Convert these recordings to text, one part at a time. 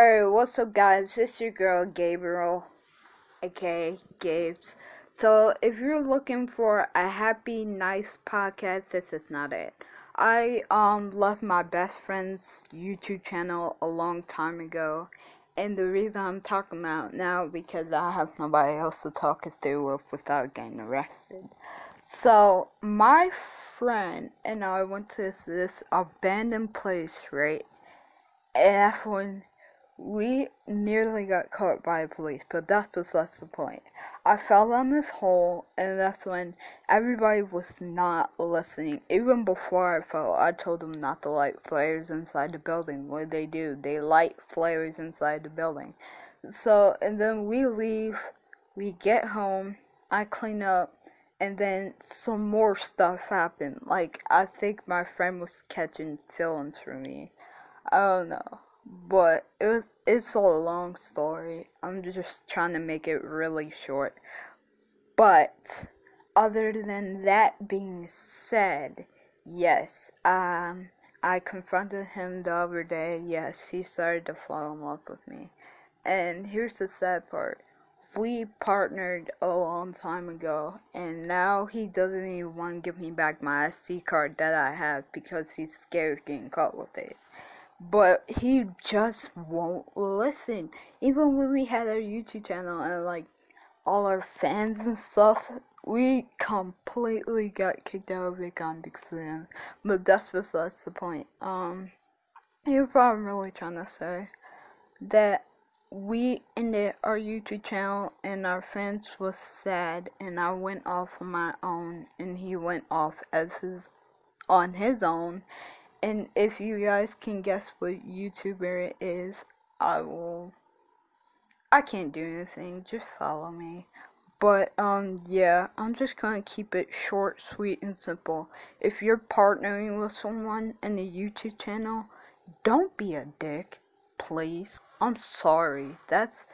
Alright, what's up guys? It's your girl Gabriel, aka Gabes. So if you're looking for a happy, nice podcast, this is not it. I um left my best friend's YouTube channel a long time ago, and the reason I'm talking about now because I have nobody else to talk it through with without getting arrested. So my friend and I went to this, this abandoned place, right? And when we nearly got caught by police, but that that's besides the point. I fell down this hole, and that's when everybody was not listening. Even before I fell, I told them not to light flares inside the building. What they do? They light flares inside the building. So, and then we leave, we get home, I clean up, and then some more stuff happened. Like, I think my friend was catching feelings for me. I don't know but it was it's a long story. I'm just trying to make it really short. But other than that being said, yes, um I confronted him the other day. Yes, he started to fall in love with me. And here's the sad part. We partnered a long time ago, and now he doesn't even want to give me back my SD card that I have because he's scared of getting caught with it but he just won't listen. Even when we had our YouTube channel and like all our fans and stuff, we completely got kicked out of it on because of him. But that's besides the point. Um, you're I'm really trying to say: that we ended our YouTube channel and our fans was sad, and I went off on my own, and he went off as his on his own and if you guys can guess what YouTuber it is, I will. I can't do anything, just follow me. But, um, yeah, I'm just gonna keep it short, sweet, and simple. If you're partnering with someone in a YouTube channel, don't be a dick, please. I'm sorry. That's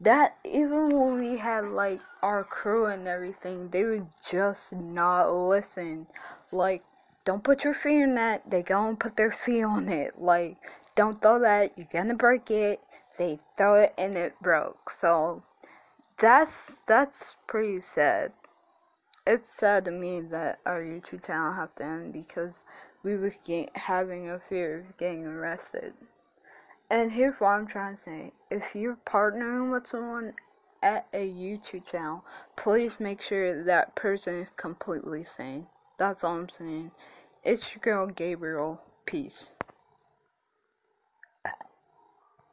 that even when we had like our crew and everything, they would just not listen. Like don't put your feet in that. They and put their feet on it. Like, don't throw that. You're gonna break it. They throw it and it broke. So that's that's pretty sad. It's sad to me that our YouTube channel have to end because we were get, having a fear of getting arrested. And here's what I'm trying to say: if you're partnering with someone at a YouTube channel, please make sure that person is completely sane. That's all I'm saying. It's your girl Gabriel. Peace.